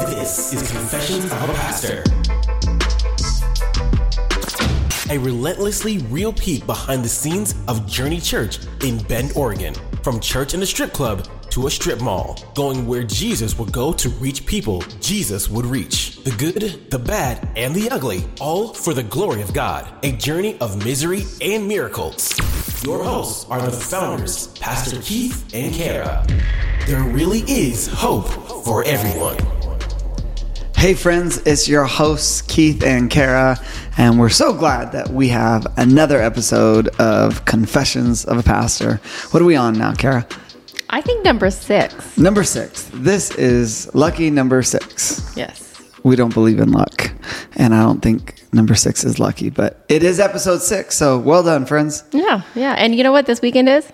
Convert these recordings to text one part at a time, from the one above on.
This is Confessions of a Pastor. A relentlessly real peek behind the scenes of Journey Church in Bend, Oregon. From church in a strip club to a strip mall, going where Jesus would go to reach people Jesus would reach. The good, the bad, and the ugly, all for the glory of God. A journey of misery and miracles. Your hosts are the founders, Pastor Keith and Kara. There really is hope for everyone. Hey, friends, it's your hosts, Keith and Kara, and we're so glad that we have another episode of Confessions of a Pastor. What are we on now, Kara? I think number six. Number six. This is lucky number six. Yes. We don't believe in luck, and I don't think number six is lucky, but it is episode six, so well done, friends. Yeah, yeah. And you know what this weekend is?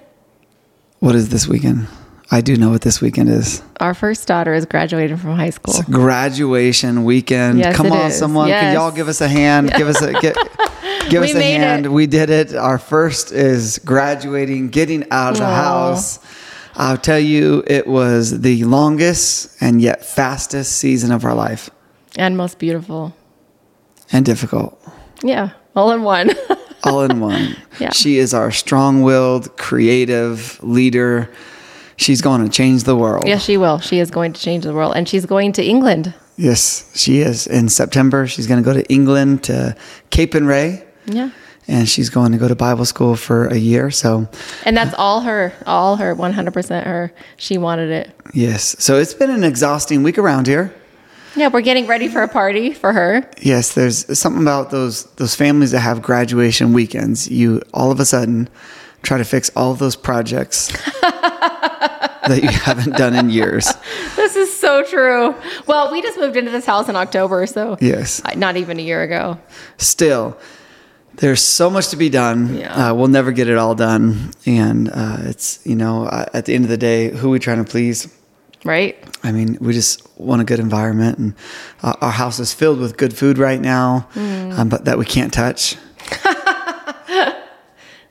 What is this weekend? I do know what this weekend is. Our first daughter is graduating from high school. It's graduation weekend. Yes, Come it on, is. someone. Yes. Can y'all give us a hand? Give us a get, give We us a hand. it. We did it. Our first is graduating, getting out of the house. I'll tell you, it was the longest and yet fastest season of our life, and most beautiful. and difficult, Yeah, all in one. all in one. Yeah. She is our strong-willed, creative leader. She's going to change the world. yes, she will. She is going to change the world. And she's going to England. Yes, she is. In September, she's going to go to England to Capernwray. Yeah. and she's going to go to Bible school for a year. So, And that's all her, all her, 100% her. She wanted it. yes. So it's been an exhausting week around here. Yeah, we're getting ready for a party for her. Yes, there's something about those those families that have graduation weekends. You all of a sudden try to fix all of those projects that you haven't done in years. This is so true. Well, we just moved into this house in October, so Yes. Not even a year ago. Still, there's so much to be done. Yeah. Uh, we'll never get it all done, and uh, it's you know uh, at the end of the day, who we trying to please? Right? I mean, we just want a good environment, and uh, our house is filled with good food right now, um, but that we can't touch.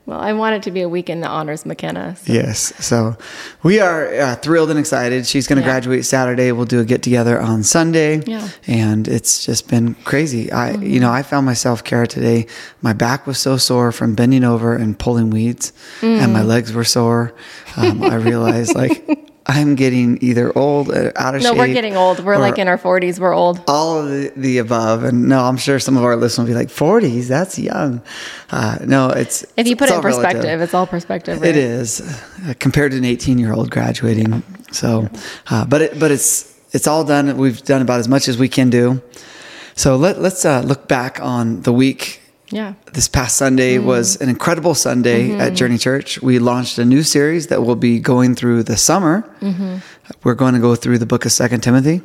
Well, I want it to be a weekend that honors McKenna. so- Yes, so we are uh, thrilled and excited. She's going to Yeah. graduate Saturday. We'll do a get together on Sunday. Yeah. and it's just been crazy. I, you know, I found myself, Kara, today. My back was so sore from bending over and pulling weeds, and my legs were sore. Um, I realized like. I'm getting either old, or out of No, shape. No, we're getting old. We're like in our 40s. We're old. all of the, the above. And no, I'm sure some of our listeners will be like, 40s, that's young. Uh, no, it's. If you put it in all relative. perspective, it's all perspective. Right? It is uh, compared to an 18 year old graduating. So, uh, but it, but it's it's all done. We've done about as much as we can do. So let let's uh, look back on the week. Yeah. This past Sunday was an incredible Sunday at Journey Church. We launched a new series that will be going through the summer. We're going to go through the book of Second Timothy,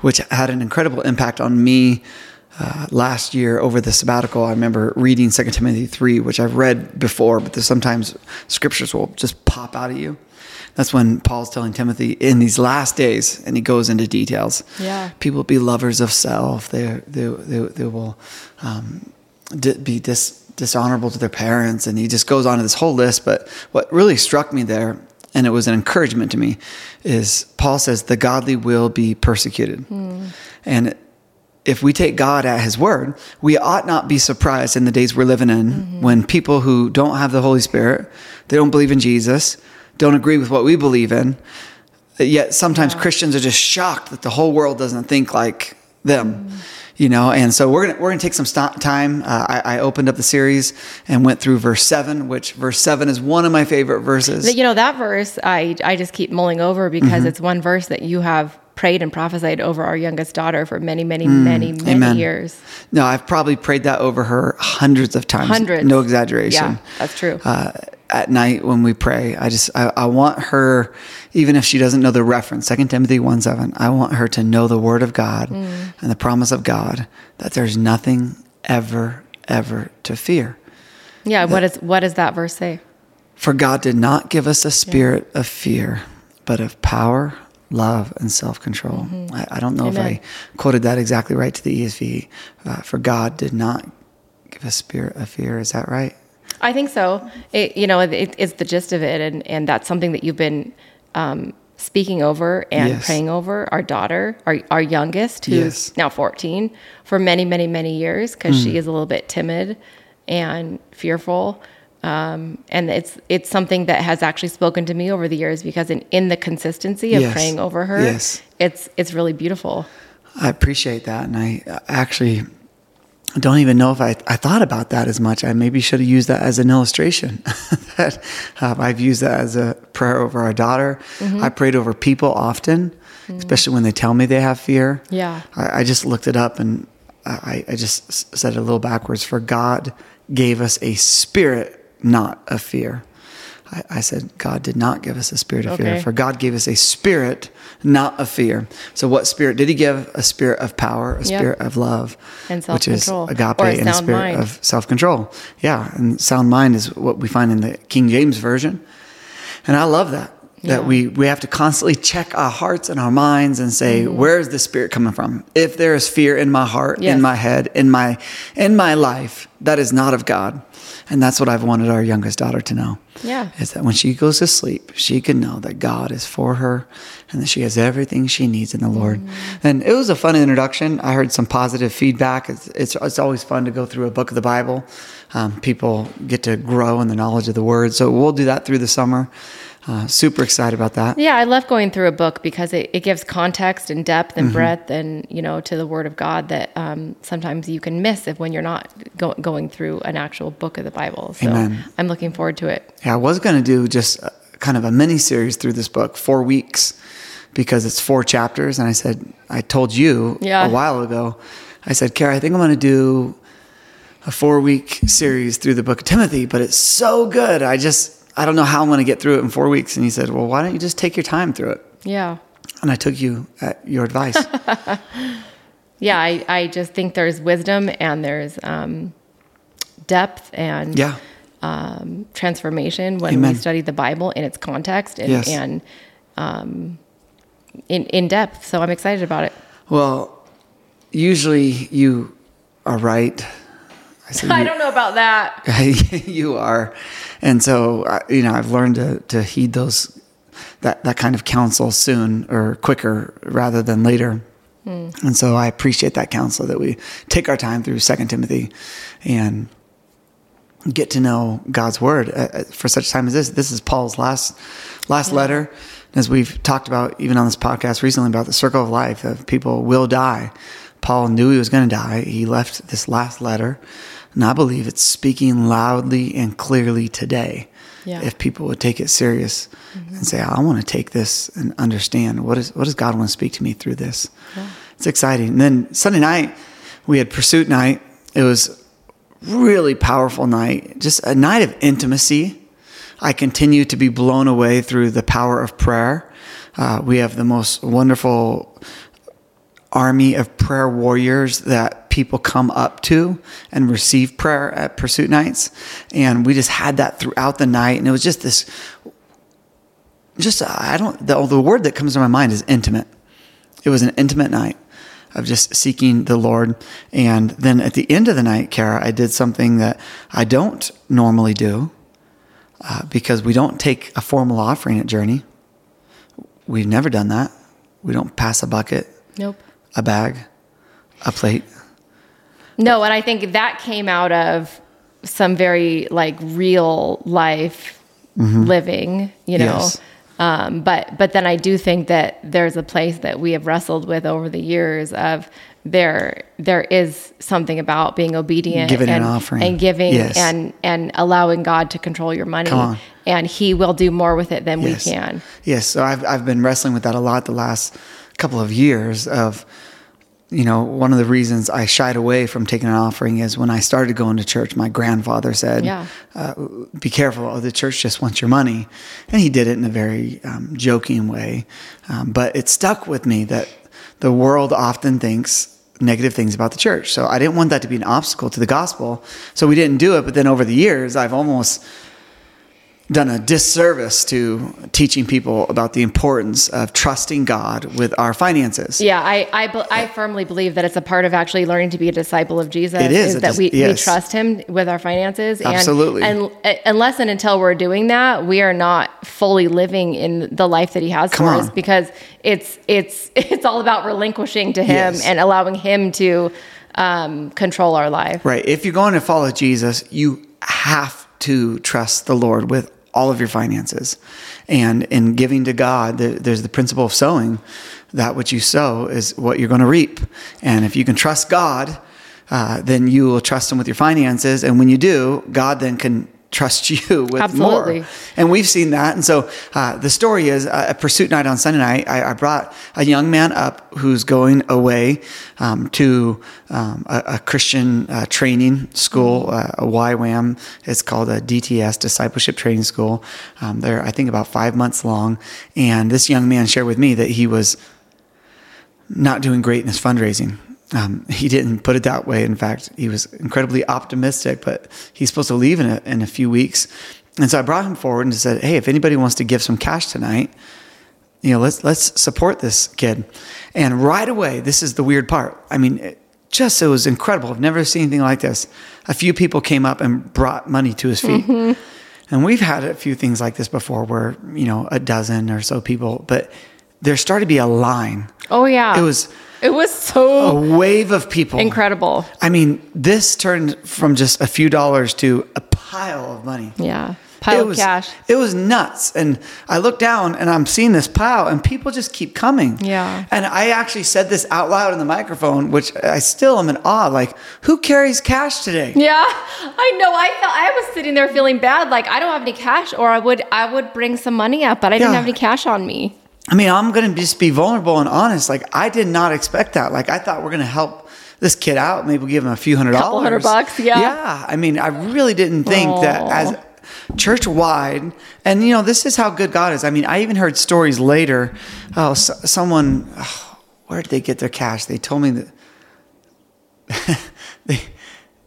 which had an incredible impact on me uh, last year over the sabbatical. I remember reading Second Timothy three, which I've read before, but there's sometimes scriptures will just pop out at you. That's when Paul's telling Timothy in these last days, and he goes into details. Yeah. people will be lovers of self. They they they, they will um, be dis- dishonorable to their parents, and he just goes on to this whole list. But what really struck me there, and it was an encouragement to me, is Paul says the godly will be persecuted, hmm. and if we take God at his word, we ought not be surprised in the days we're living in mm-hmm. when people who don't have the Holy Spirit, they don't believe in Jesus, don't agree with what we believe in, yet sometimes Christians are just shocked that the whole world doesn't think like them. Mm-hmm. You know, and so we're gonna we're gonna take some time. Uh, I, I opened up the series and went through verse seven, which verse seven is one of my favorite verses. You know, that verse I, I just keep mulling over Mm-hmm. because it's one verse that you have prayed and prophesied over our youngest daughter for many, many, many, many Mm, amen. years. No, I've probably prayed that over her hundreds of times. Hundreds. no exaggeration. Yeah, that's true. uh, at night when we pray. I just I, I want her, even if she doesn't know the reference, Second Timothy one seven. I want her to know the Word of God Mm. and the promise of God that there's nothing ever ever to fear. Yeah. What is what does that verse say? For God did not give us a spirit of fear, but of power, love, and self control. I, I don't know Mm-hmm. Amen. if I quoted that exactly right to the ESV. Uh, for God did not give a spirit of fear. Is that right? I think so. It, you know, it, it's the gist of it, and and that's something that you've been um, speaking over and Yes. praying over our daughter, our, our youngest, who's Yes. Now 14, for many, many, many years because she is a little bit timid and fearful. Um, and it's it's something that has actually spoken to me over the years because in, in the consistency of Yes. praying over her, it's it's really beautiful. I appreciate that, and I uh, actually don't even know if I, I thought about that as much. I maybe should have used that as an illustration. that um, I've used that as a prayer over our daughter. Mm-hmm. I prayed over people often, especially when they tell me they have fear. Yeah. I, I just looked it up and I, I just said it a little backwards. For God gave us a spirit, not a fear. I, I said, God did not give us a spirit of fear. Okay. For God gave us a spirit, not a fear. So, what spirit did He give? A spirit of power, a Yep. spirit of love, And which is self-control. agape, a and a spirit mind. of self control. Yeah, and sound mind is what we find in the King James version, and I love that. That Yeah. we we have to constantly check our hearts and our minds and say, Mm-hmm. where is the spirit coming from? If there is fear in my heart, Yes. in my head, in my in my life, that is not of God. And that's what I've wanted our youngest daughter to know. Yeah. Is that when she goes to sleep, she can know that God is for her and that she has everything she needs in the Lord. Mm-hmm. And it was a fun introduction. I heard some positive feedback. It's, it's, it's always fun to go through a book of the Bible. Um, people get to grow in the knowledge of the word. So we'll do that through the summer. Uh, super excited about that. Yeah, I love going through a book because it, it gives context and depth Mm-hmm. and breadth and you know to the Word of God that um, sometimes you can miss if when you're not go- going through an actual book of the Bible. So Amen. I'm looking forward to it. Yeah, I was going to do just a, kind of a mini series through this book, four weeks, because it's four chapters. And I said, I told you Yeah. a while ago, I said, Kara, I think I'm going to do a four week series through the book of Timothy, but it's so good. I just, I don't know how I'm going to get through it in four weeks. And he said, Well, why don't you just take your time through it? Yeah. And I took you at your advice. Yeah, I, I just think there's wisdom and there's um, depth and yeah. transformation when Amen. we study the Bible in its context and, Yes. and um, in, in depth. So I'm excited about it. Well, usually you are right. I said, I don't know about that. you are. And so uh, you know i've learned to, to heed those that, that kind of counsel soon or quicker rather than later. And so i appreciate that counsel that we take our time through second timothy and get to know god's word uh, uh, for such time as this. This is paul's last last letter. As we've talked about even on this podcast recently about the circle of life of people will die. Paul knew he was going to die. He left this last letter and i believe it's speaking loudly and clearly today. Yeah. if people would take it serious and say i want to take this and understand what is what does god want to speak to me through this? It's exciting. And then sunday night we had pursuit night. It was really powerful night, just a night of intimacy. I continue to be blown away through the power of prayer. Uh, we have the most wonderful army of prayer warriors that people come up to and receive prayer at pursuit nights. And we just had that throughout the night. And it was just this, just, I don't, the, the word that comes to my mind is intimate. It was an intimate night of just seeking the Lord. And then at the end of the night, Kara, I did something that I don't normally do uh, because we don't take a formal offering at Journey. We've never done that. We don't pass a bucket, Nope. a bag, a plate. No, and I think that came out of some very like real life living, you know. Yes. Um, but but then I do think that there's a place that we have wrestled with over the years of there there is something about being obedient Giving an and, offering. and giving Yes. and and allowing God to control your money Come on. and he will do more with it than Yes. we can. Yes. So I've, I've been wrestling with that a lot the last couple of years of, you know, one of the reasons I shied away from taking an offering is when I started going to church, my grandfather said, Yeah. uh, be careful. Oh, the church just wants your money. And he did it in a very um, joking way. Um, but it stuck with me that the world often thinks negative things about the church. So I didn't want that to be an obstacle to the gospel. So we didn't do it. But then over the years, I've almost done a disservice to teaching people about the importance of trusting God with our finances. Yeah, I, I, I firmly believe that it's a part of actually learning to be a disciple of Jesus. It is, is that we, we trust Him with our finances. And, Absolutely. And, uh, unless and until we're doing that, we are not fully living in the life that He has Come for on. us because it's it's it's all about relinquishing to Him Yes. and allowing Him to um, control our life. Right. If you're going to follow Jesus, you have to trust the Lord with all of your finances. And in giving to God, there's the principle of sowing. That which you sow is what you're going to reap. And if you can trust God, uh, then you will trust Him with your finances. And when you do, God then can trust you with Absolutely. more. And we've seen that. And so uh, the story is uh, at Pursuit Night on Sunday night, I, I brought a young man up who's going away um, to um, a, a Christian uh, training school, uh, a YWAM. It's called a DTS, Discipleship Training School. Um, they're, I think, about five months long. And this young man shared with me that he was not doing great in his fundraising. Um, he didn't put it that way. In fact, he was incredibly optimistic, but he's supposed to leave in a, in a few weeks. And so I brought him forward and said, Hey, if anybody wants to give some cash tonight, you know, let's, let's support this kid. And right away, this is the weird part. I mean, it just, it was incredible. I've never seen anything like this. A few people came up and brought money to his feet. And we've had a few things like this before where, you know, a dozen or so people, but there started to be a line. Oh yeah, It was it was so a wave of people. incredible. I mean, this turned from just a few dollars to a pile of money. Yeah, pile it of cash. It was nuts. And I look down and I'm seeing this pile and people just keep coming. Yeah. And I actually said this out loud in the microphone, which I still am in awe. Like, who carries cash today? Yeah, I know. I felt I was sitting there feeling bad, like I don't have any cash, or I would I would bring some money up, but I didn't have any cash on me. I mean, I'm going to just be vulnerable and honest. Like, I did not expect that. Like, I thought we're going to help this kid out. Maybe give him a few hundred Couple dollars. hundred bucks, yeah. Yeah. I mean, I really didn't think that as church wide, and you know, this is how good God is. I mean, I even heard stories later. Oh, s someone, oh, where did they get their cash? They told me that they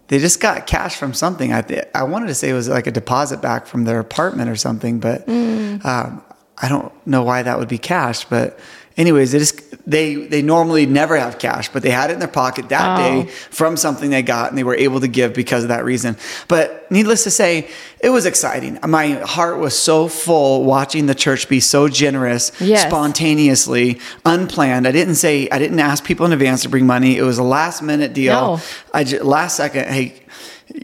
they just got cash from something. I th- I wanted to say it was like a deposit back from their apartment or something, but Mm. um, I don't know why that would be cash. But anyways, they just they they normally never have cash, but they had it in their pocket that Oh. day from something they got, and they were able to give because of that reason. But needless to say, it was exciting. My heart was so full watching the church be so generous, Yes. spontaneously, unplanned. I didn't say I didn't ask people in advance to bring money. It was a last minute deal. No. I just, last second, hey,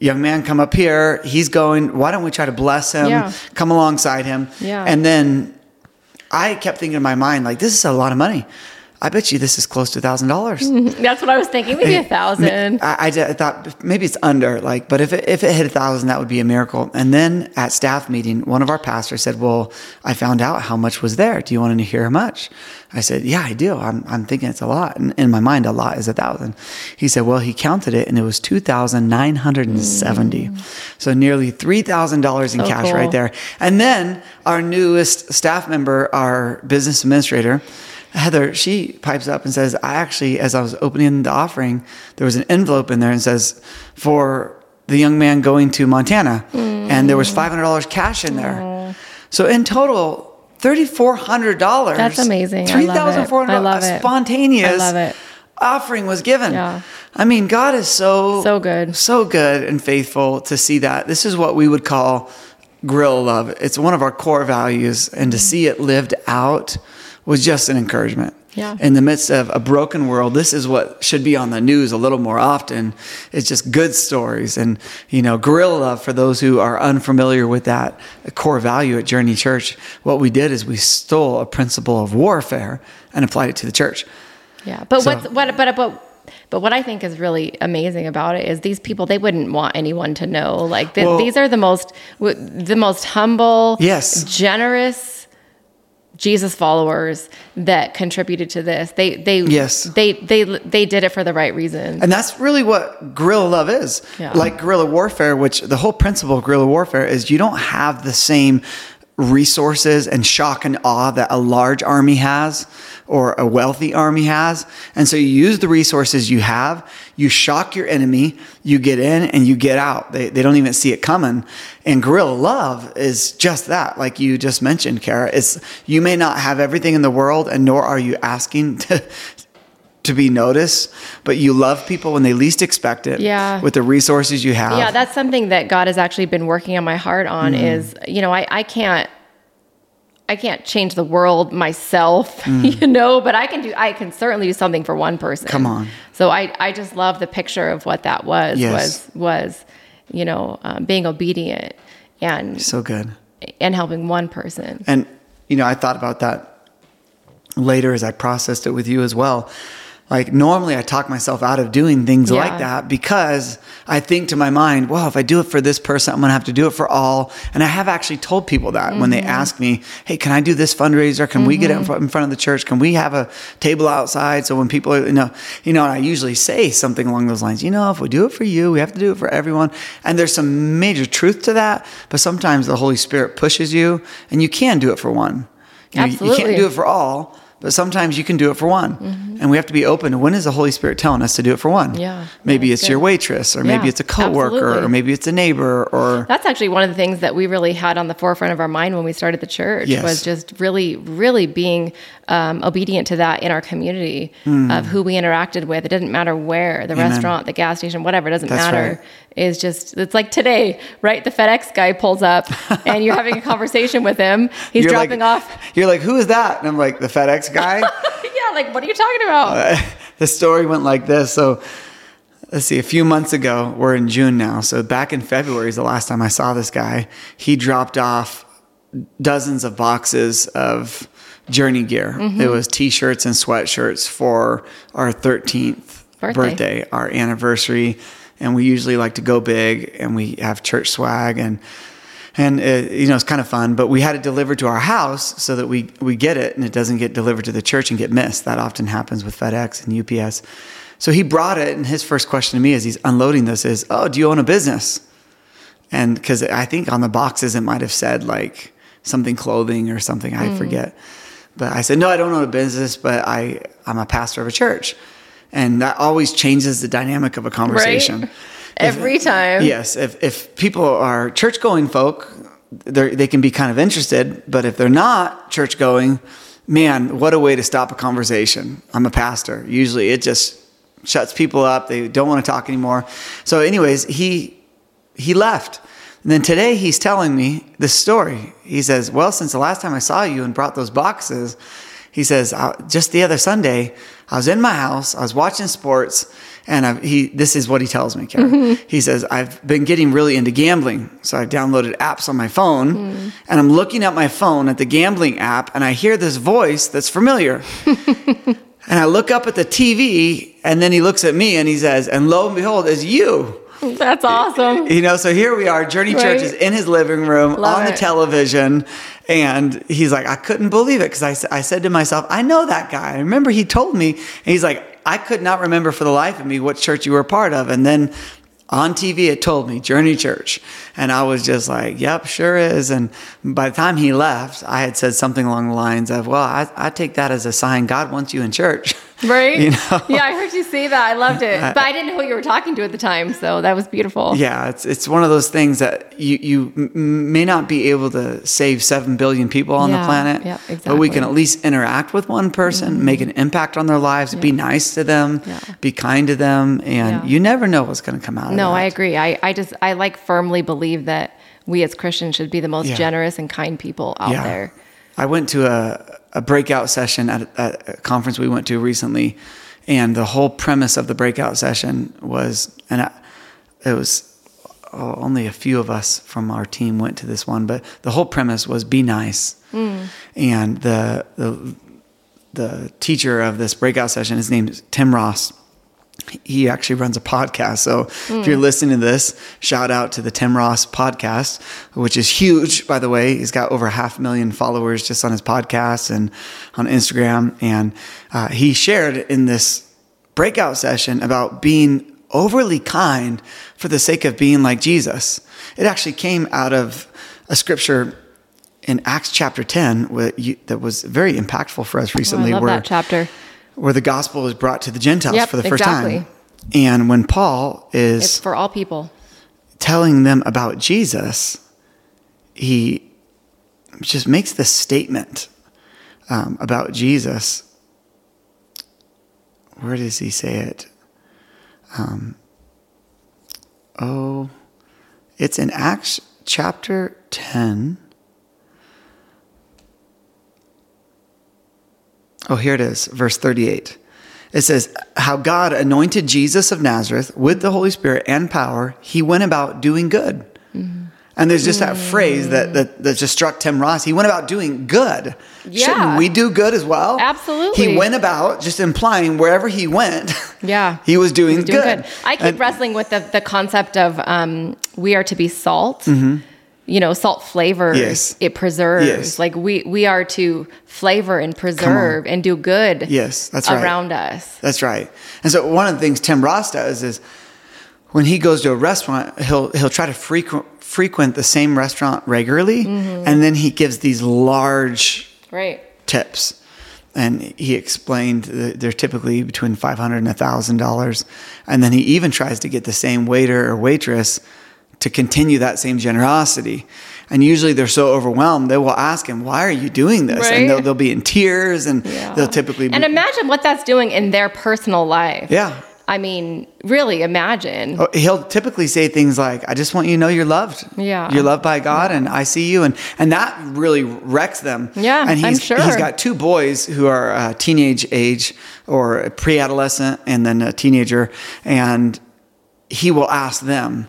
young man, come up here. He's going. Why don't we try to bless him? Yeah. Come alongside him. Yeah. And then I kept thinking in my mind, like, this is a lot of money. I bet you this is close to a thousand dollars. That's what I was thinking. Maybe a thousand. I, I, I thought maybe it's under, like, but if it, if it hit a thousand, that would be a miracle. And then at staff meeting, one of our pastors said, "Well, I found out how much was there. Do you want to hear how much?" I said, "Yeah, I do. I'm, I'm thinking it's a lot. And in my mind, a lot is a thousand. He said, "Well, he counted it, and it was two thousand nine hundred and seventy. Mm. So nearly three thousand dollars in So cash cool. right there. And then our newest staff member, our business administrator." Heather, she pipes up and says, I actually, as I was opening the offering, there was an envelope in there and says, for the young man going to Montana. And there was mm. $500 cash in there. So in total, $3,400. That's amazing. I love it. $3,400 I love it. spontaneous I love it. offering was given. Yeah. I mean, God is so So good. so good and faithful to see that. This is what we would call guerrilla love. It's one of our core values, and to mm. see it lived out was just an encouragement. Yeah. In the midst of a broken world, this is what should be on the news a little more often. It's just good stories and, you know, guerrilla love for those who are unfamiliar with that core value at Journey Church. What we did is we stole a principle of warfare and applied it to the church. Yeah, but So- what's what but but but what I think is really amazing about it is these people they wouldn't want anyone to know. Like th- Well- these are the most the most humble, Yes. generous Jesus followers that contributed to this. They they Yes. they they they did it for the right reason. And that's really what guerrilla love is. Yeah. Like guerrilla warfare, which the whole principle of guerrilla warfare is you don't have the same resources and shock and awe that a large army has or a wealthy army has. And so you use the resources you have, you shock your enemy, you get in and you get out. They, they don't even see it coming. And guerrilla love is just that, like you just mentioned, Kara. It's you may not have everything in the world, and nor are you asking to, to be noticed, but you love people when they least expect it. Yeah. With the resources you have. Yeah, that's something that God has actually been working on my heart on Mm. is, you know, I, I can't I can't change the world myself, Mm. you know, but I can do I can certainly do something for one person. Come on. So I I just love the picture of what that was Yes. was was, you know, um, being obedient and so good. and helping one person. And, you know, I thought about that later as I processed it with you as well. Like, normally I talk myself out of doing things Yeah. like that because I think to my mind, well, if I do it for this person, I'm going to have to do it for all. And I have actually told people that when Mm-hmm. they ask me, hey, can I do this fundraiser? Can we get it in front, of the church? Can we have a table outside? So when people are, you know, you know, and I usually say something along those lines, you know, if we do it for you, we have to do it for everyone. And there's some major truth to that. But sometimes the Holy Spirit pushes you and you can do it for one. You, know, you can't do it for all, but sometimes you can do it for one. And we have to be open to when is the Holy Spirit telling us to do it for one? Mm-hmm. Yeah, Maybe it's your waitress, or maybe Yeah, it's a coworker, absolutely. or maybe it's a neighbor, or That's actually one of the things that we really had on the forefront of our mind when we started the church Yes. was just really, really being um, obedient to that in our community of who we interacted with. It didn't matter where, the Hmm. Amen. restaurant, the gas station, whatever, it doesn't That's matter. right. Is just, it's like today, right? The FedEx guy pulls up and you're having a conversation with him. He's you're dropping like, off. You're like, who is that? And I'm like, the FedEx guy. yeah, like, what are you talking about? the story went like this. So let's see, a few months ago, we're in June now. So back in February is the last time I saw this guy. He dropped off dozens of boxes of journey gear. Mm-hmm. It was t-shirts and sweatshirts for our 13th Birthday. birthday, our anniversary. And we usually like to go big and we have church swag and and it, you know it's kind of fun but we had it delivered to our house so that we we get it and it doesn't get delivered to the church and get missed. That often happens with fedex and ups so he brought it and his first question to me as he's unloading this is oh do you own a business? And because i think on the boxes it might have said like something clothing or something i mm. forget. But i said no i don't own a business but i i'm a pastor of a church and that always changes the dynamic of a conversation Every time. Yes, if if people are church going folk, they they can be kind of interested, but if they're not church going, man, what a way to stop a conversation. I'm a pastor. Usually it just shuts people up. They don't want to talk anymore. So anyways, he he left. And then today he's telling me this story. He says, "Well, since the last time I saw you and brought those boxes, he says, just the other Sunday, I was in my house, I was watching sports, and I, he, this is what he tells me, Karen. Mm-hmm. He says, I've been getting really into gambling. So I downloaded apps on my phone, mm. and I'm looking at my phone at the gambling app, and I hear this voice that's familiar. and I look up at the TV, and then he looks at me and he says, and lo and behold, it's you. That's awesome. You know, so here we are. Journey Church is in his living room Love on the it. television. And he's like, I couldn't believe it because I, I said to myself, I know that guy. I remember he told me. And he's like, I could not remember for the life of me what church you were a part of. And then on TV, it told me Journey Church. And I was just like, yep, sure is. And by the time he left, I had said something along the lines of, well, I, I take that as a sign God wants you in church. Right? You know? Yeah, I heard you say that. I loved it. But I didn't know who you were talking to at the time. So that was beautiful. Yeah, it's it's one of those things that you you may not be able to save seven billion people on Yeah, the planet, yeah, but we. Mm-hmm. can at least interact with one person, make an impact on their lives, be nice to them, Yeah. be kind to them, and Yeah. you never know what's going to come out. of No. I agree. I, I just, I like firmly believe that we as Christians should be the most Yeah. generous and kind people out there. I went to a, a breakout session at, at a conference we went to recently, and the whole premise of the breakout session was, and I, it was oh, only a few of us from our team went to this one, but the whole premise was be nice. Hmm. And the, the the teacher of this breakout session, his name is Tim Ross he actually runs a podcast. So if you're listening to this, shout out to the Tim Ross podcast, which is huge, by the way. He's got over half a million followers just on his podcast and on Instagram. And uh, he shared in this breakout session about being overly kind for the sake of being like Jesus. It actually came out of a scripture in Acts chapter 10 that was very impactful for us Oh, I recently love where, that chapter. Where the gospel is brought to the Gentiles Yep, for the first exactly. time. And when Paul is It's for all people. telling them about Jesus, he just makes this statement um, about Jesus. Where does he say it? Um, oh, it's in Acts chapter 10. Oh, here it is, verse 38. It says, How God anointed Jesus of Nazareth with the Holy Spirit and power, he went about doing good. Mm-hmm. And there's just that mm. phrase that, that, that just struck Tim Ross. He went about doing good. Yeah. Shouldn't we do good as well? Absolutely. He went about, just implying wherever he went, Yeah. he was doing, He's doing good. good. I keep And- wrestling with the, the concept of um, we are to be salt. Mm-hmm. You know, salt flavors. Yes. It preserves. Yes. Like we we are to flavor and preserve and do good. Yes, that's right. around us. That's right. And so one of the things Tim Ross does is when he goes to a restaurant, he'll he'll try to frequent frequent the same restaurant regularly, Mm-hmm. and then he gives these large Right. tips. And he explained that they're typically between 500 and $1000 and then he even tries to get the same waiter or waitress to continue that same generosity. And usually they're so overwhelmed, they will ask him, "Why are you doing this?" Right. And they'll, they'll be in tears, and Yeah. they'll typically be, And imagine what that's doing in their personal life. yeah. I mean, really imagine. Oh, He'll typically say things like, "I just want you to know you're loved. Yeah. you're loved by God, and I see you." And and that really wrecks them. Yeah, and he's I'm sure. he's got two boys who are uh, teenage age or pre-adolescent, and then a teenager, and he will ask them,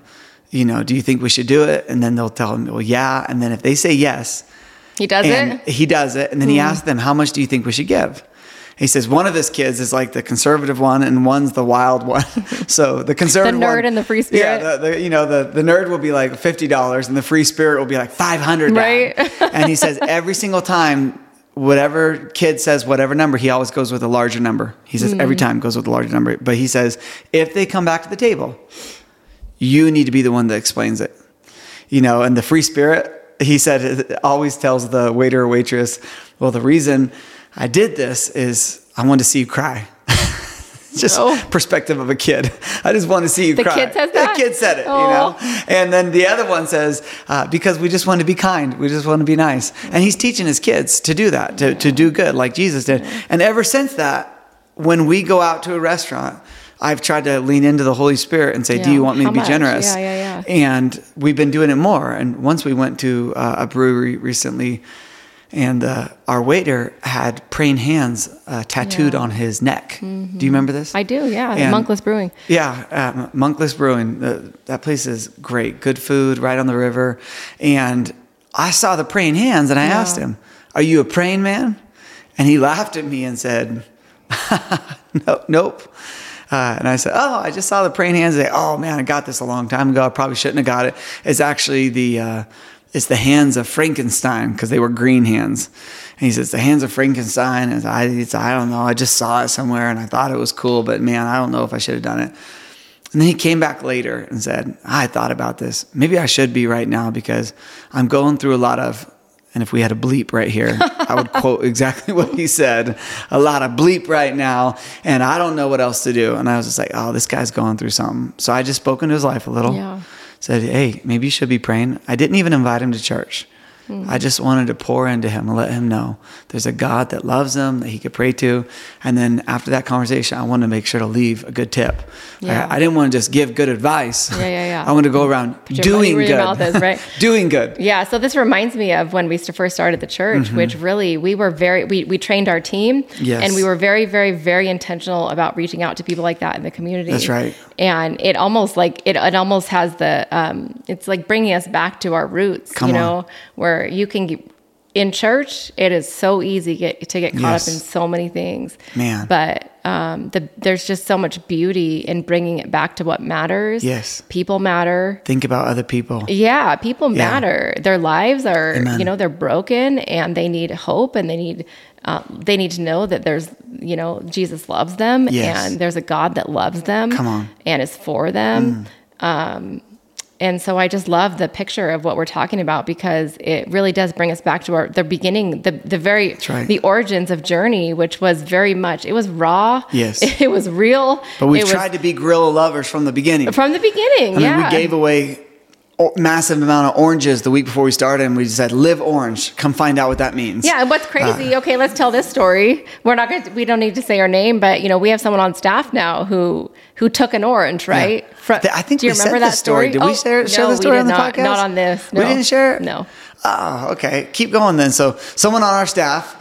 you know, "Do you think we should do it?" And then they'll tell him, "Well, yeah." And then if they say yes, He does it. Hmm. he does it, and then he asks them, "How much do you think we should give?" He says one of his kids is like the conservative one, and one's the wild one. so the conservative, the nerd one- and the free spirit. Yeah, the, the, you know the the nerd will be like fifty dollars, and the free spirit will be like five hundred. Right. and he says every single time, whatever kid says whatever number, he always goes with a larger number. He says Hmm. every time goes with a larger number, but he says if they come back to the table, you need to be the one that explains it. You know, and the free spirit, he said, always tells the waiter or waitress, well, the reason I did this is I wanted to see you cry. just Oh. perspective of a kid. I just want to see you The cry. kid says that? The kid said it, Oh. you know? And then the other one says, uh, because we just want to be kind. We just want to be nice. And he's teaching his kids to do that, to, to do good like Jesus did. And ever since that, when we go out to a restaurant, I've tried to lean into the Holy Spirit and say, Do you want me How to be much? generous? Yeah, yeah, yeah. And we've been doing it more. And once we went to uh, a brewery recently, and uh, our waiter had praying hands uh, tattooed Yeah. Mm-hmm. on his neck. Do you remember this? I do, yeah. And- Monkless Brewing. Yeah, um, Monkless Brewing. That place is great. Good food, right on the river. And I saw the praying hands, and I Yeah. asked him, "Are you a praying man?" And he laughed at me and said, "No, nope." Uh, and I said, "Oh, I just saw the praying hands." They, oh man, I got this a long time ago. I probably shouldn't have got it. It's actually the uh, it's the hands of Frankenstein because they were green hands. And he says the hands of Frankenstein. And I, I don't know. I just saw it somewhere and I thought it was cool, but man, I don't know if I should have done it. And then he came back later and said, I thought about this. Maybe I should be right now because I'm going through a lot of, and if we had a bleep right here, I would quote exactly what he said a lot of bleep right now. And I don't know what else to do. And I was just like, oh, this guy's going through something. So I just spoke into his life a little. Yeah. Said, hey, maybe you should be praying. I didn't even invite him to church. I just wanted to pour into him and let him know there's a God that loves him that he could pray to. And then after that conversation, I wanted to make sure to leave a good tip. Yeah. I, I didn't want to just give good advice. Yeah, yeah, yeah. I want to go around doing good. is, right? doing good. Yeah, so this reminds me of when we first started the church, Mm-hmm. which really we were very we, we trained our team, Yes. and we were very very very intentional about reaching out to people like that in the community. That's right. And it almost like it it almost has the um, it's like bringing us back to our roots, Come you on. know, where you can get, in church it is so easy get, to get caught Yes. up in so many things, Man. But um, the, there's just so much beauty in bringing it back to what matters. Yes. people matter. Think about other people. Yeah, people Yeah. matter. Their lives are, Amen. you know, they're broken and they need hope and they need, uh, they need to know that there's, you know, Jesus loves them Yes. and there's a God that loves them. Come on. Mm. and is for them. Um, and so I just love the picture of what we're talking about because it really does bring us back to our the beginning, the the very right. the origins of Journey, which was very much it was raw. Yes. it was real. But we've it was tried to be guerrilla lovers from the beginning. from the beginning. I mean, yeah, we gave away massive amount of oranges the week before we started, and we said, "Live orange. Come find out what that means." Yeah, and what's Uh, crazy? okay, let's tell this story. We're not going. to We don't need to say her name, but you know, we have someone on staff now who who took an orange, right? Fro- Th- I think do you we remember said that story. Did we Oh, share, share no, the we story did on the not, podcast? Not on this. We didn't share it. No. Oh, okay. Keep going then. So, someone on our staff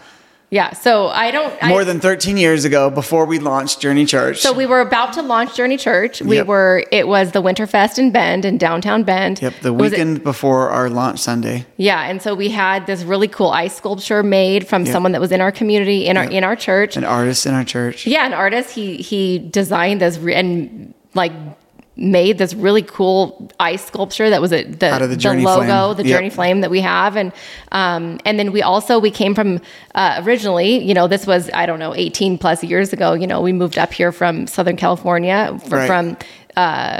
Yeah. So I don't. I, more than 13 years ago, before we launched Journey Church. So we were about to launch Journey Church. We Yep. were. It was the Winterfest in Bend in downtown Bend. Yep, the It weekend before our launch Sunday. yeah, and so we had this really cool ice sculpture made from Yep. someone that was in our community in our in our church. An artist in our church. Yeah, an artist. He he designed this re- and like made this really cool ice sculpture that was a, the, the the logo, flame. the Yep. Journey flame that we have, and um, and then we also we came from uh, originally, you know, this was I don't know, eighteen plus years ago. You know, we moved up here from Southern California Right. from. Uh,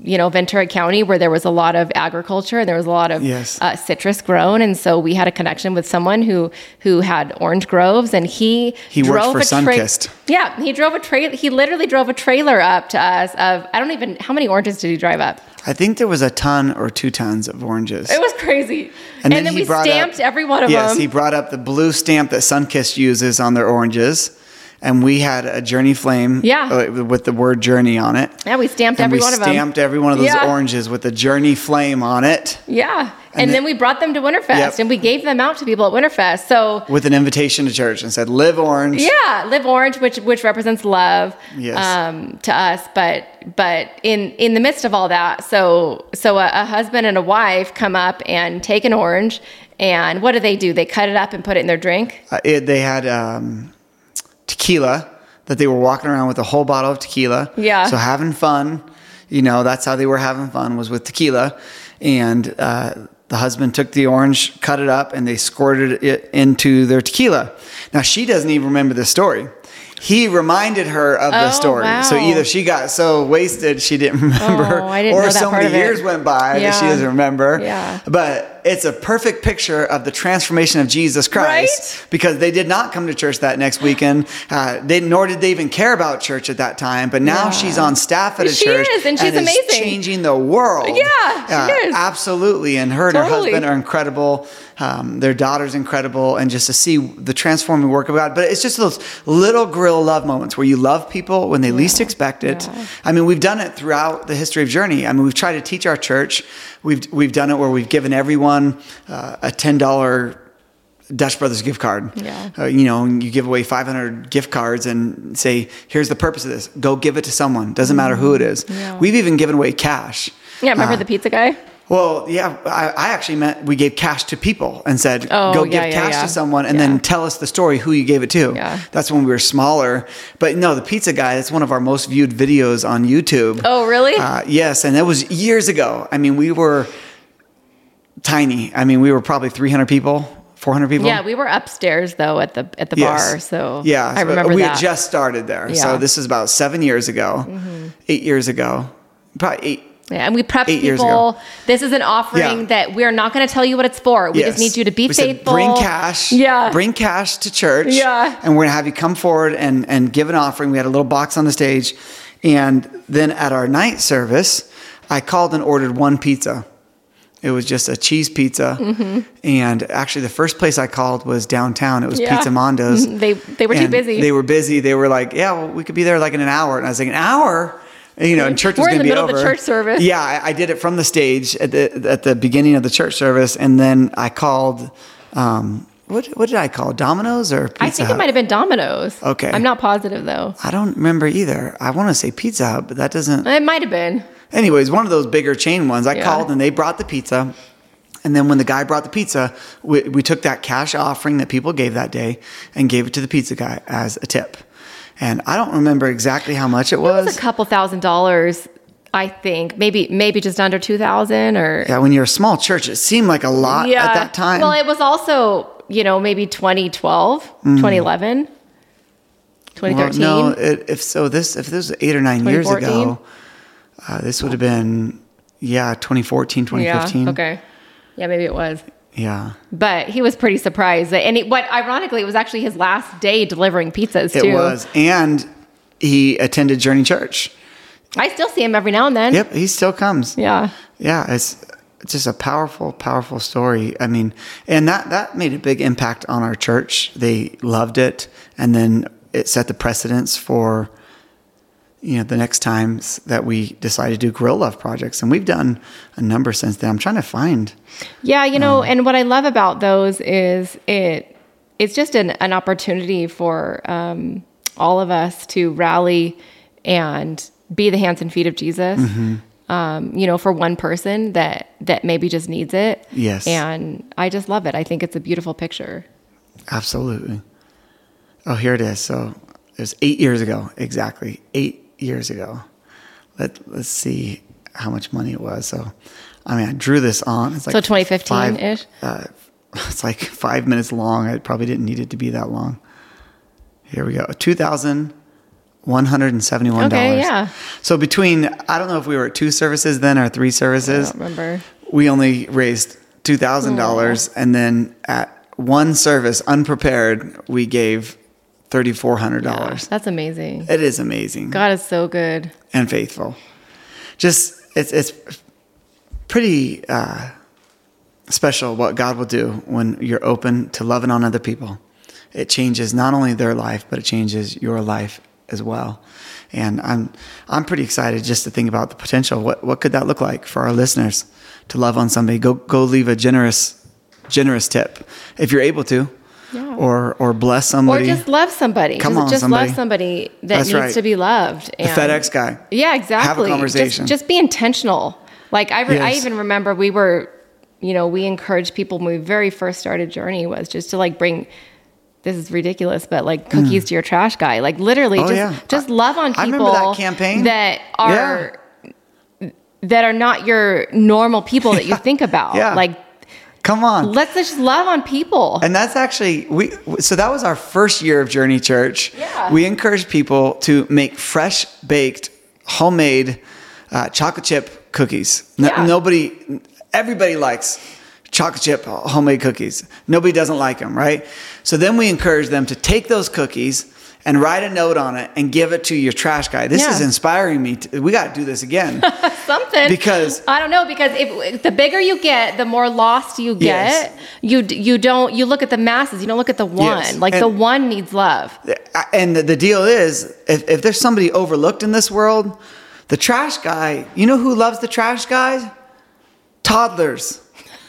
you know Ventura County, where there was a lot of agriculture and there was a lot of Yes. uh, citrus grown, and so we had a connection with someone who who had orange groves, and he He worked drove for a tra- Sunkist. yeah, he drove a trailer. He literally drove a trailer up to us. Of I don't even how many oranges did he drive up? I think there was a ton or two tons of oranges. It was crazy. And And, then then, he we stamped up- every one of yes, them. Yes, he brought up the blue stamp that Sunkist uses on their oranges, and we had a Journey flame, Yeah. uh, with the word Journey on it. yeah, we stamped every we one of them. stamped every one of those Yeah. oranges with the Journey flame on it, Yeah, and, And then then- we brought them to Winterfest, Yep. and we gave them out to people at Winterfest. So with an invitation to church, and said, "Live orange." Yeah, live orange, which which represents love Yes. um, to us. But but in in the midst of all that, so so a, a husband and a wife come up and take an orange, and what do they do? They cut it up and put it in their drink. Uh, it, they had um, tequila that they were walking around with a whole bottle of tequila. Yeah. So having fun, you know, that's how they were having fun was with tequila, and uh, the husband took the orange, cut it up, and they squirted it into their tequila. Now she doesn't even remember the story. He reminded her of the Oh, story. So either she got so wasted she didn't remember, Oh, didn't or so many years went by that she doesn't remember. Yeah. But it's a perfect picture of the transformation of Jesus Christ Right? because they did not come to church that next weekend. Uh, they, nor did they even care about church at that time. But now Yeah. she's on staff at a She church is, and she's is amazing. changing the world. Yeah, she Uh, is. absolutely. And her and her husband are incredible. Um, their daughter's incredible, and just to see the transforming work of God. But it's just those little guerrilla love moments where you love people when they least expect it. Yeah. I mean, we've done it throughout the history of Journey. I mean, we've tried to teach our church. We've we've done it where we've given everyone uh, a ten dollar Dutch Brothers gift card. Yeah. Uh, you know, you give away 500 gift cards and say, "Here's the purpose of this. Go give it to someone. Doesn't matter who it is." Mm-hmm. Yeah. We've even given away cash. Yeah, remember Uh, the pizza guy? Well, yeah, I, I actually meant we gave cash to people and said, Oh, "Go yeah, give yeah, cash yeah. to someone, and then tell us the story who you gave it to." Yeah. That's when we were smaller. But no, the pizza guy. That's one of our most viewed videos on YouTube. Oh, really? Uh, yes, and that was years ago. I mean, we were tiny. I mean, we were probably 300 people, 400 people. yeah, we were upstairs though at the at the Yes. bar. So yeah, I remember we that. had just started there. So this is about seven years ago, eight years ago, probably eight. Yeah, and we years people. This is an offering Yeah. that we're not going to tell you what it's for. We Yes. just need you to be We said, faithful. bring cash. Yeah. Bring cash to church. Yeah. And we're gonna have you come forward and and give an offering. We had a little box on the stage, and then at our night service, I called and ordered one pizza. It was just a cheese pizza, and actually the first place I called was downtown. It was Mm-hmm. Yeah. Pizza Mondo's. They they were too busy. They were busy. They were like, "Yeah, well, we could be there like in an hour." And I was like, "An hour?" You know, and church was going to the be over. the church service. Yeah, I, I did it from the stage at the at the beginning of the church service, and then I called. Um, what what did I call? Domino's or Pizza I think Hut? it might have been Domino's. Okay. I'm not positive though. I don't remember either. I want to say Pizza Hut, but that doesn't. It might have been. Anyways, one of those bigger chain ones. I Yeah. called and they brought the pizza. And then when the guy brought the pizza, we, we took that cash offering that people gave that day and gave it to the pizza guy as a tip. And I don't remember exactly how much it It was. was a couple thousand dollars, I think. Maybe maybe just under two thousand or yeah, when you're a small church, it seemed like a lot at that time. Well, it was also, you know, maybe 2012, 2011, 2013. Mm. Well, no, it, if so, this if this was eight or nine years ago, uh, this would have been yeah, 2014, 2015. Yeah. Okay. Yeah, maybe it was. Yeah. But he was pretty surprised. And it, what ironically, it was actually his last day delivering pizzas It was. And he attended Journey Church. I still see him every now and then. Yep, he still comes. Yeah. Yeah, it's it's just a powerful, powerful story. I mean, and that that made a big impact on our church. They loved it, and then it set the precedence for you know the next times that we decide to do Guerrilla Love projects, and we've done a number since then. I'm trying to find. Yeah, you know, and what I love about those is it it's just an, an opportunity for um, all of us to rally and be the hands and feet of Jesus. Mm-hmm. Um, you know, for one person that that maybe just needs it. Yes. And I just love it. I think it's a beautiful picture. Absolutely. Oh, here it is. So it was eight years ago, exactly eight years ago. Let Let's see how much money it was. So, I mean, I drew this on. It's like So 2015 ish. Uh, it's like five minutes long. I probably didn't need it to be that long. Here we go. Two thousand one hundred and seventy-one dollars. Okay, yeah. So between I don't know if we were at two services then or three I services. don't remember. We only raised two thousand dollars, and then at one service, unprepared, we gave thirty-four hundred Yeah, dollars. that's amazing. It is amazing God is so good. and faithful. Just it's it's pretty uh, special what God will do when you're open to loving on other people. It changes not only their life, but it changes your life as well. And I'm I'm pretty excited just to think about the potential. What what could that look like for our listeners to love on somebody? Go go leave a generous generous tip if you're able to. Yeah. Or or bless somebody Or just love somebody. Come just, on, just somebody. love somebody that That's needs right. to be loved. the FedEx guy. Yeah, exactly. Have a conversation. Just, just be intentional. Like I, re- I even remember we were, you know, we encouraged people when we very first started Journey was just to like bring. This is ridiculous, but like cookies to your trash guy. Like literally, Mm. Oh, just yeah. just love on people. I remember that campaign. that are that are not your normal people that you think about. Yeah. Like Come on. let's just love on people. And that's actually we. So that was our first year of Journey Church. Yeah. We encouraged people to make fresh baked, homemade uh, chocolate chip cookies. No- Yeah. Nobody, everybody likes chocolate chip homemade cookies. Nobody doesn't like them, right? So then we encourage them to take those cookies and write a note on it and give it to your trash guy. This Yeah. is inspiring me. To, we got to do this again. something Because- I don't know because if the bigger you get, the more lost you get. Yes. You you don't you look at the masses. You don't look at the one. Yes. Like the one needs love. and the, the deal is if, if there's somebody overlooked in this world the trash guy you know who loves the trash guys toddlers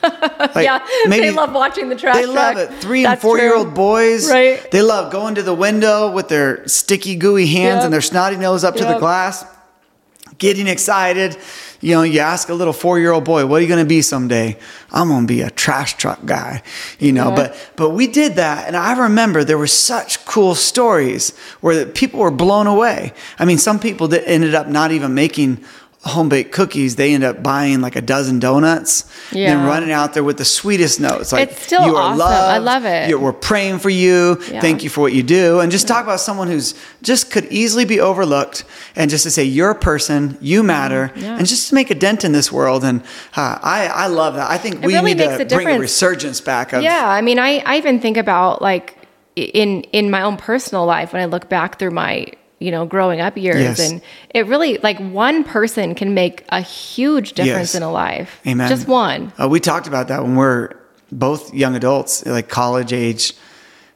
Like, yeah, they love watching the trash. they love truck. it three That's and four year old boys Right. they love going to the window with their sticky gooey hands Yep. and their snotty nose up to the glass getting excited you know you ask a little four year old boy what are you going to be someday i'm going to be a trash truck guy you know Yeah. but but we did that and i remember there were such cool stories where people were blown away i mean some people that ended up not even making home baked cookies they end up buying like a dozen donuts yeah. and running out there with the sweetest notes like It's still you are awesome. loved I love it. you're, we're praying for you Yeah. thank you for what you do and just talk about someone who's just could easily be overlooked and just to say you're a person you matter Mm-hmm. Yeah. and just to make a dent in this world and uh, I, I love that i think we really need to a bring a resurgence back of Yeah, I mean, I, I even think about like in in my own personal life when I look back through my you know growing up years, Yes. and it really like one person can make a huge difference Yes. in a life. Amen. Just one. Uh, we talked about that when we're both young adults, like college age.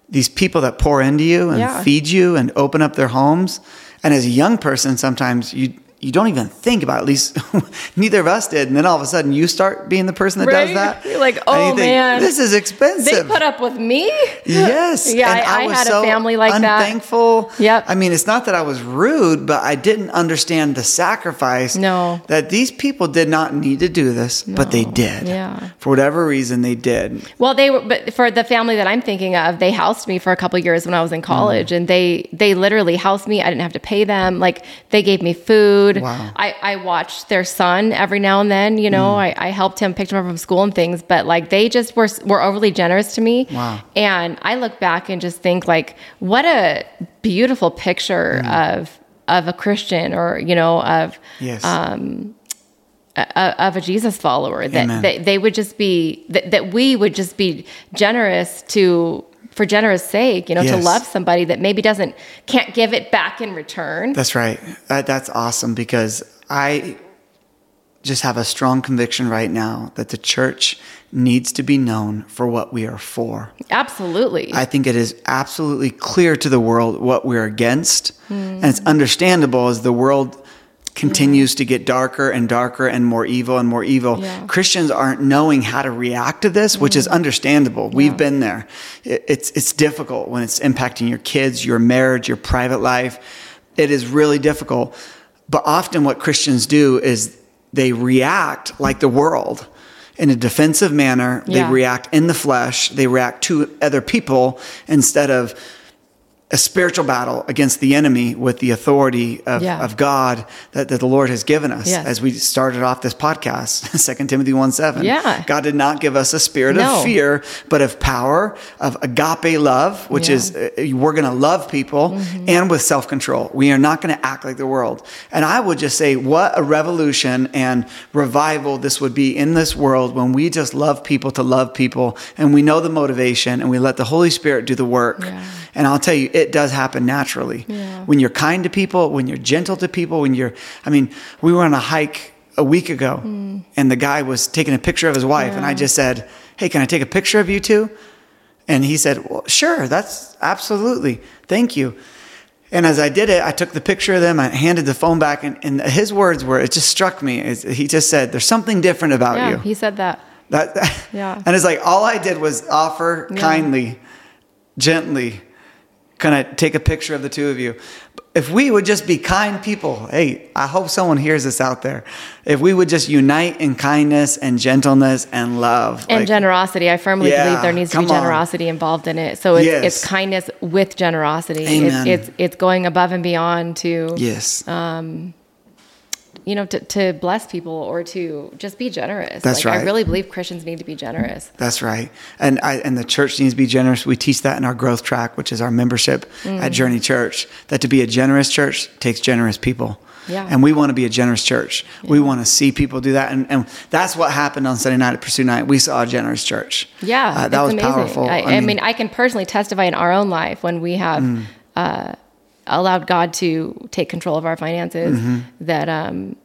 These people that pour into you and Yeah. feed you and open up their homes. And as a young person, sometimes you you don't even think about. It. At least neither of us did. And then all of a sudden, you start being the person that does that. You're like, "Oh, you think, man. this is expensive. They put up with me. Yes. Yeah, and I- I was had a family like that. unthankful. Yep. I mean, it's not that I was rude, but I didn't understand the sacrifice. No. That these people did not need to do this, but they did. Yeah. For whatever reason, they did. Well, they were, but for the family that I'm thinking of, they housed me for a couple years when I was in college, Mm. and they they literally housed me. I didn't have to pay them. Like they gave me food. Wow. I I watched their son every now and then. You know, Mm. I, I helped him, picked him up from school and things. But like they just were were overly generous to me. Wow. And I look back and just think like, what a beautiful picture Mm. of of a Christian, or you know, of Yes. um, uh, of a Jesus follower that, that they would just be that, that we would just be generous to for generous sake you know to love somebody that maybe doesn't can't give it back in return That's right. That, that's awesome because I just have a strong conviction right now that the church needs to be known for what we are for. absolutely I think it is absolutely clear to the world what we're against. Hmm. And it's understandable as the world continues to get darker and darker and more evil and more evil. Yeah. Christians aren't knowing how to react to this, which is mm. understandable. We've been there. It's, it's difficult when it's impacting your kids, your marriage, your private life. It is really difficult. But often what Christians do is they react like the world in a defensive manner. They react in the flesh. They react to other people instead of a spiritual battle against the enemy with the authority of, Yeah. of God that, that the Lord has given us Yes. as we started off this podcast, 2 Timothy 1 7. Yeah. God did not give us a spirit No. of fear, but of power, of agape love, which Yeah. is uh, we're going to love people and with self control. We are not going to act like the world. And I would just say, what a revolution and revival this would be in this world when we just love people to love people and we know the motivation and we let the Holy Spirit do the work. Yeah. And I'll tell you, it does happen naturally. Yeah. When you're kind to people, when you're gentle to people, when you're, I mean, we were on a hike a week ago hmm. and the guy was taking a picture of his wife. And I just said, Hey, can I take a picture of you two? And he said, well, Sure, that's absolutely. Thank you. And as I did it, I took the picture of them, I handed the phone back, and, and his words were, it just struck me. He just said, There's something different about yeah you. he said that That, Yeah. And it's like all I did was offer Yeah. kindly, gently, can I take a picture of the two of you? If we would just be kind people, hey, I hope someone hears this out there. If we would just unite in kindness and gentleness and love. and like- generosity i firmly Yeah, believe there needs to be come on. generosity involved in it so it's, Yes. it's kindness with generosity Amen. It's, it's it's going above and beyond to Yes. Um, you know to, to bless people or to just be generous That's like, i really believe christians need to be generous That's right. And I, and the church needs to be generous. We teach that in our growth track, which is our membership Mm. at Journey Church, that to be a generous church takes generous people. Yeah. And we want to be a generous church. We want to see people do that. And, and that's what happened on Sunday night at Pursuit Night. We saw a generous church. Yeah, Uh, that was amazing. powerful. I, I, mean, I can personally testify in our own life when we have Mm. uh, allowed God to take control of our finances that um,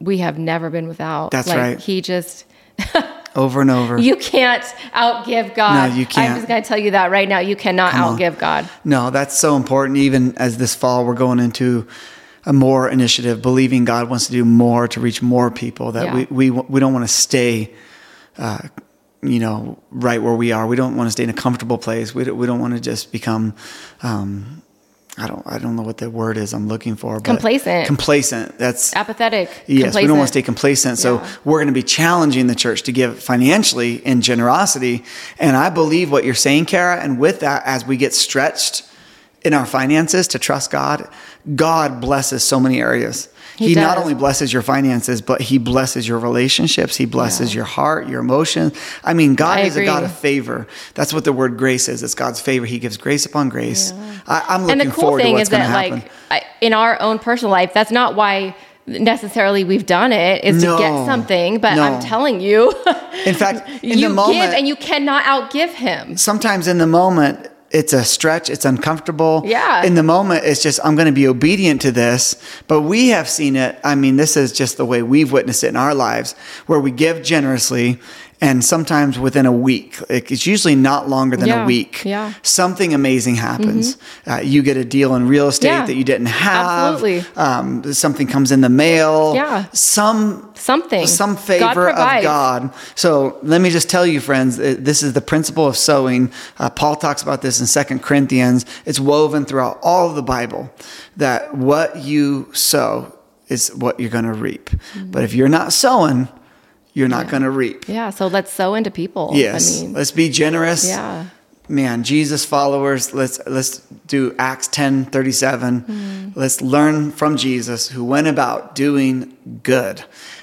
we have never been without. Mm-hmm. That's like, right. He just over and over. you can't outgive God. No, you can't. I'm just going to tell you that right now. You cannot Come on. outgive God. No, that's so important. Even as this fall, we're going into a more initiative, believing God wants to do more to reach more people. That Yeah. we, we we don't want to stay, uh, you know, right where we are. We don't want to stay in a comfortable place. We don't, we don't want to just become. Um, I don't. I don't know what the word is I'm looking for. But Complacent. Complacent. That's Apathetic. Yes, we don't want to stay complacent. complacent. So Yeah. we're going to be challenging the church to give financially in generosity. And I believe what you're saying, Kara. And with that, as we get stretched in our finances to trust God, God blesses so many areas. He He, not only blesses your finances, but He blesses your relationships. He blesses Yeah. your heart, your emotions. I mean, God I is a God of favor. That's what the word grace is. It's God's favor. He gives grace upon grace. I, I'm looking to and the cool forward to thing what's is going to that happen. like I, in our own personal life that's not why necessarily we've done it is No. to get something but No. i'm telling you in fact, in you the moment, give and you cannot outgive him sometimes in the moment it's a stretch it's uncomfortable Yeah. in the moment it's just i'm going to be obedient to this but we have seen it i mean this is just the way we've witnessed it in our lives where we give generously and sometimes within a week it's usually not longer than Yeah, a week yeah. something amazing happens uh, you get a deal in real estate Yeah, that you didn't have absolutely. um, something comes in the mail Yeah. some something some God favor of. God. So let me just tell you, friends, this is the principle of sowing. Uh, Paul talks about this in Second Corinthians. It's woven throughout all of the Bible that what you sow is what you're going to reap. But if you're not sowing, you're not going to reap. yeah so let's sow into people Yes, i mean let's be generous. yeah Man, Jesus followers, let's let's do Acts 10 37. Mm. let's learn from Jesus who went about doing good.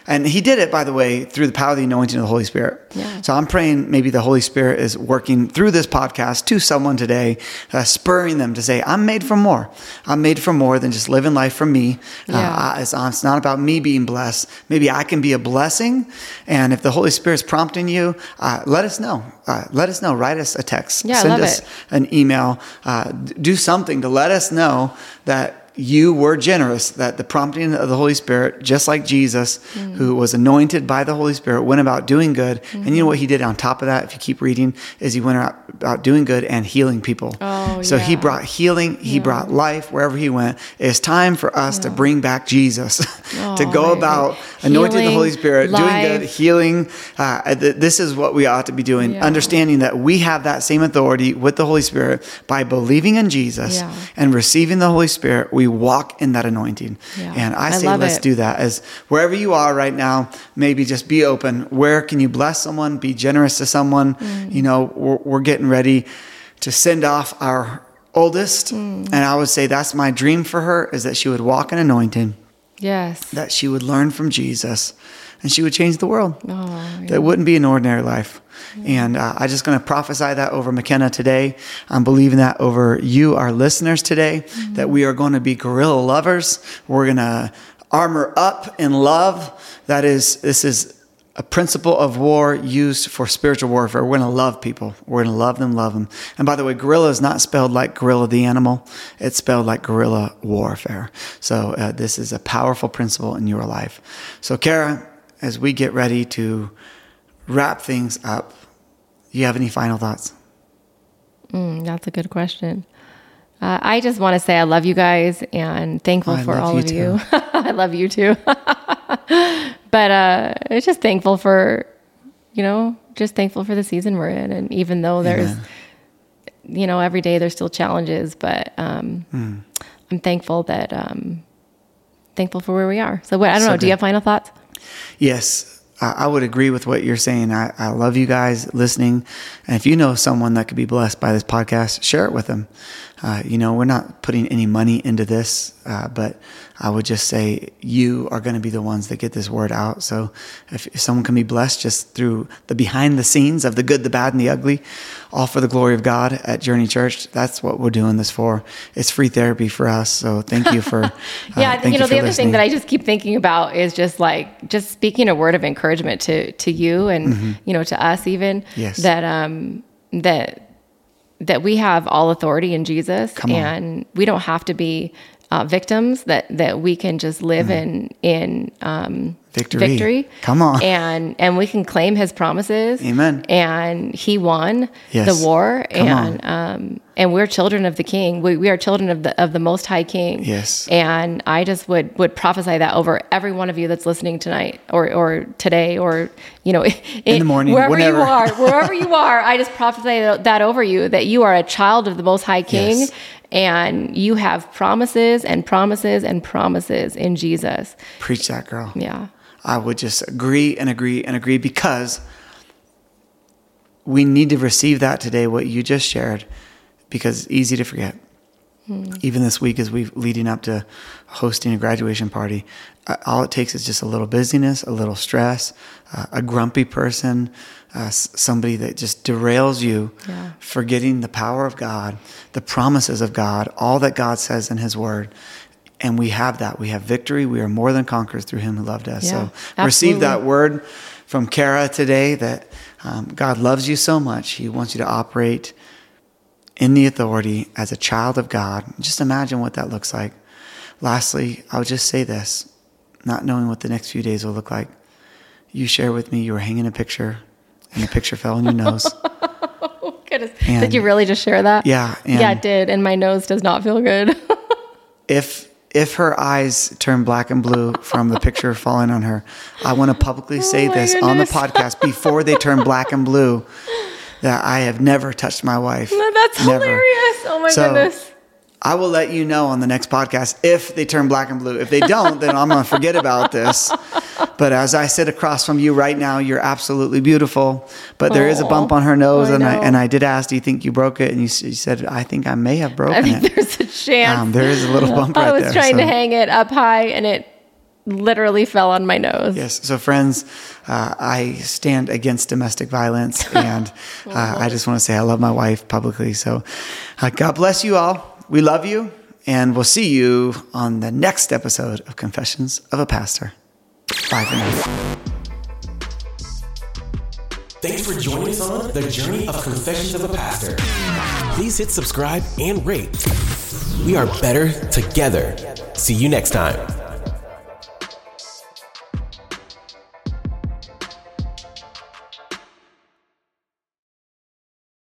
And he did it, by the way, through the power of the anointing of the Holy Spirit. Yeah. So I'm praying maybe the Holy Spirit is working through this podcast to someone today, uh, spurring them to say, I'm made for more. I'm made for more than just living life for me. Uh, Yeah. I- it's, it's not about me being blessed. Maybe I can be a blessing. And if the Holy Spirit's prompting you, uh, let us know. Uh, let us know. Write us a text. Yeah, Send us it. an email. Uh, do something to let us know that you were generous, that the prompting of the Holy Spirit, just like Jesus, Mm. who was anointed by the Holy Spirit, went about doing good. And you know what he did on top of that, if you keep reading, is he went out about doing good and healing people. Oh, so he brought healing, he brought life wherever he went. It's time for us to bring back Jesus, to Oh, go about anointing the Holy Spirit, doing good, healing. Uh, th- this is what we ought to be doing, Yeah. understanding that we have that same authority with the Holy Spirit by believing in Jesus Yeah. and receiving the Holy Spirit. We walk in that anointing. Yeah. And I I say, let's it. do that. As wherever you are right now, maybe just be open. Where can you bless someone? Be generous to someone. Mm. You know, we're, we're getting ready to send off our oldest. Mm. And I would say that's my dream for her is that she would walk in anointing Yes. that she would learn from Jesus and she would change the world. Oh, That wouldn't be an ordinary life. And uh, I'm just going to prophesy that over McKenna today. I'm believing that over you, our listeners today, that we are going to be guerrilla lovers. We're going to armor up in love. That is, this is a principle of war used for spiritual warfare. We're going to love people. We're going to love them, love them. And by the way, gorilla is not spelled like gorilla the animal. It's spelled like guerrilla warfare. So uh, this is a powerful principle in your life. So Kara, as we get ready to wrap things up, do you have any final thoughts? Mm, that's a good question. Uh, I just want to say I love you guys and thankful I for all you of you. I love you too. but uh, it's just thankful for, you know, just thankful for the season we're in. And even though there's, Amen. you know, every day there's still challenges, but um, Hmm. I'm thankful that, um, thankful for where we are. So what, I don't So know. Do you have final thoughts? Yes, I I would agree with what you're saying. I, I love you guys listening. And if you know someone that could be blessed by this podcast, share it with them. Uh, you know, we're not putting any money into this, uh, but I would just say you are going to be the ones that get this word out. So if, if someone can be blessed just through the behind the scenes of the good, the bad, and the ugly, all for the glory of God at Journey Church, that's what we're doing this for. It's free therapy for us. So thank you for. uh, yeah, I think, thank you know, for the other listening. thing that I just keep thinking about is just like just speaking a word of encouragement to to you and you know to us even Mm-hmm. Yes. that um that that we have all authority in Jesus and we don't have to be uh, victims that that we can just live in in um. Victory. victory Come on. and and we can claim his promises Amen. and he won Yes. the war Come on. and um and we're children of the king we, we are children of the of the most high king Yes. and I just would would prophesy that over every one of you that's listening tonight or or today or you know in, the morning, wherever whenever. you are wherever you are I just prophesy that over you that you are a child of the most high king Yes. And you have promises and promises and promises in Jesus Preach that, girl. yeah I would just agree and agree and agree because we need to receive that today, what you just shared, because it's easy to forget. Even this week, as we're leading up to hosting a graduation party, uh, all it takes is just a little busyness, a little stress, uh, a grumpy person, uh, somebody that just derails you, Yeah. forgetting the power of God, the promises of God, all that God says in His Word. And we have that. We have victory. We are more than conquerors through Him who loved us. Yeah, so receive that word from Kara today that um, God loves you so much. He wants you to operate in the authority as a child of God. Just imagine what that looks like. Lastly, I'll just say this, not knowing what the next few days will look like. You share with me you were hanging a picture and the picture fell on your nose. Oh, goodness. And- did you really just share that Yeah, yeah it did and my nose does not feel good if if her eyes turn black and blue from the picture falling on her, I want to publicly oh say Oh this on the podcast before they turn black and blue that I have never touched my wife. that's Never. hilarious oh my So, goodness I will let you know on the next podcast if they turn black and blue. If they don't, then I'm going to forget about this. but as I sit across from you right now, you're absolutely beautiful. But there is a bump on her nose, I and I and I did ask, "Do you think you broke it?" And you, you said, "I think I may have broken I think it." there's a chance. Um, there is a little bump right I was there. trying to hang it up high and it literally fell on my nose. Yes. So, friends, uh, I stand against domestic violence, and uh, I just want to say I love my wife publicly. So, uh, God bless you all. We love you, and we'll see you on the next episode of Confessions of a Pastor. Bye for now. Thanks for joining us on the journey of Confessions of a Pastor. Please hit subscribe and rate. We are better together. See you next time.